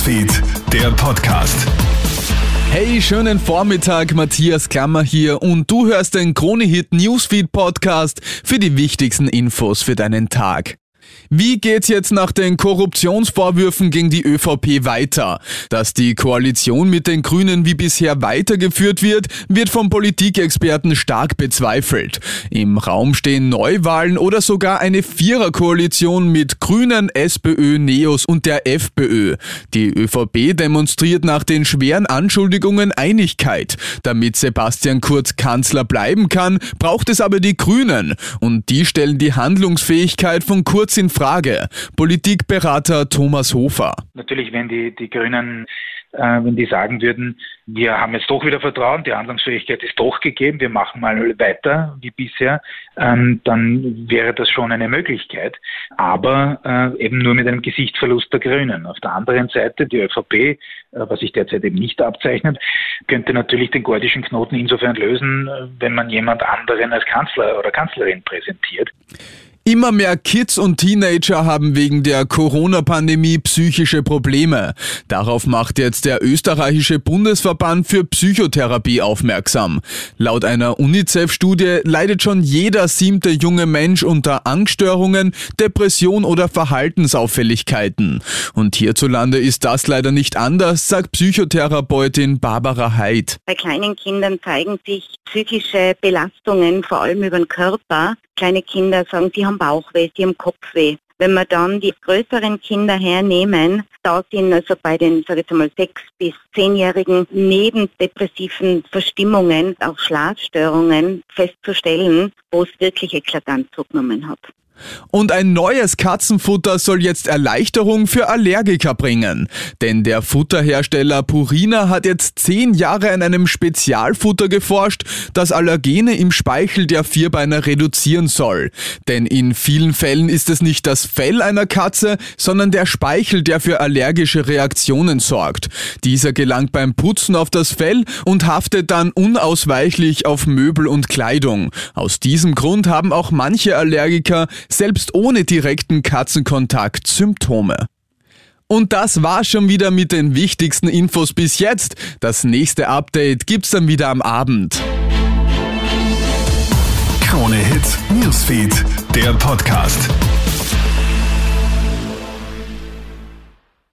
Newsfeed, der Podcast. Hey, schönen Vormittag, Matthias Klammer hier und du hörst den Kronehit Newsfeed Podcast für die wichtigsten Infos für deinen Tag. Wie geht's jetzt nach den Korruptionsvorwürfen gegen die ÖVP weiter? Dass die Koalition mit den Grünen wie bisher weitergeführt wird, wird vom Politikexperten stark bezweifelt. Im Raum stehen Neuwahlen oder sogar eine Viererkoalition mit Grünen, SPÖ, Neos und der FPÖ. Die ÖVP demonstriert nach den schweren Anschuldigungen Einigkeit. Damit Sebastian Kurz Kanzler bleiben kann, braucht es aber die Grünen. Und die stellen die Handlungsfähigkeit von Kurz in Frage. Politikberater Thomas Hofer. Natürlich, wenn die, die Grünen äh, wenn die sagen würden, wir haben jetzt doch wieder Vertrauen, die Handlungsfähigkeit ist doch gegeben, wir machen mal weiter wie bisher, ähm, dann wäre das schon eine Möglichkeit. Aber äh, eben nur mit einem Gesichtsverlust der Grünen. Auf der anderen Seite, die ÖVP, äh, was sich derzeit eben nicht abzeichnet, könnte natürlich den gordischen Knoten insofern lösen, wenn man jemand anderen als Kanzler oder Kanzlerin präsentiert. Immer mehr Kids und Teenager haben wegen der Corona-Pandemie psychische Probleme. Darauf macht jetzt der österreichische Bundesverband für Psychotherapie aufmerksam. Laut einer UNICEF-Studie leidet schon jeder siebte junge Mensch unter Angststörungen, Depression oder Verhaltensauffälligkeiten. Und hierzulande ist das leider nicht anders, sagt Psychotherapeutin Barbara Heid. Bei kleinen Kindern zeigen sich psychische Belastungen vor allem über den Körper. Kleine Kinder sagen, sie haben Bauchweh, sie haben Kopfweh. Wenn wir dann die größeren Kinder hernehmen, da sind also bei den, sage ich mal, sechs bis zehnjährigen neben depressiven Verstimmungen, auch Schlafstörungen festzustellen, wo es wirklich eklatant zugenommen hat. Und ein neues Katzenfutter soll jetzt Erleichterung für Allergiker bringen. Denn der Futterhersteller Purina hat jetzt zehn Jahre an einem Spezialfutter geforscht, das Allergene im Speichel der Vierbeiner reduzieren soll. Denn in vielen Fällen ist es nicht das Fell einer Katze, sondern der Speichel, der für allergische Reaktionen sorgt. Dieser gelangt beim Putzen auf das Fell und haftet dann unausweichlich auf Möbel und Kleidung. Aus diesem Grund haben auch manche Allergiker selbst ohne direkten Katzenkontakt Symptome. Und das war schon wieder mit den wichtigsten Infos bis jetzt. Das nächste Update gibt's dann wieder am Abend. Krone Hits, Newsfeed, der Podcast.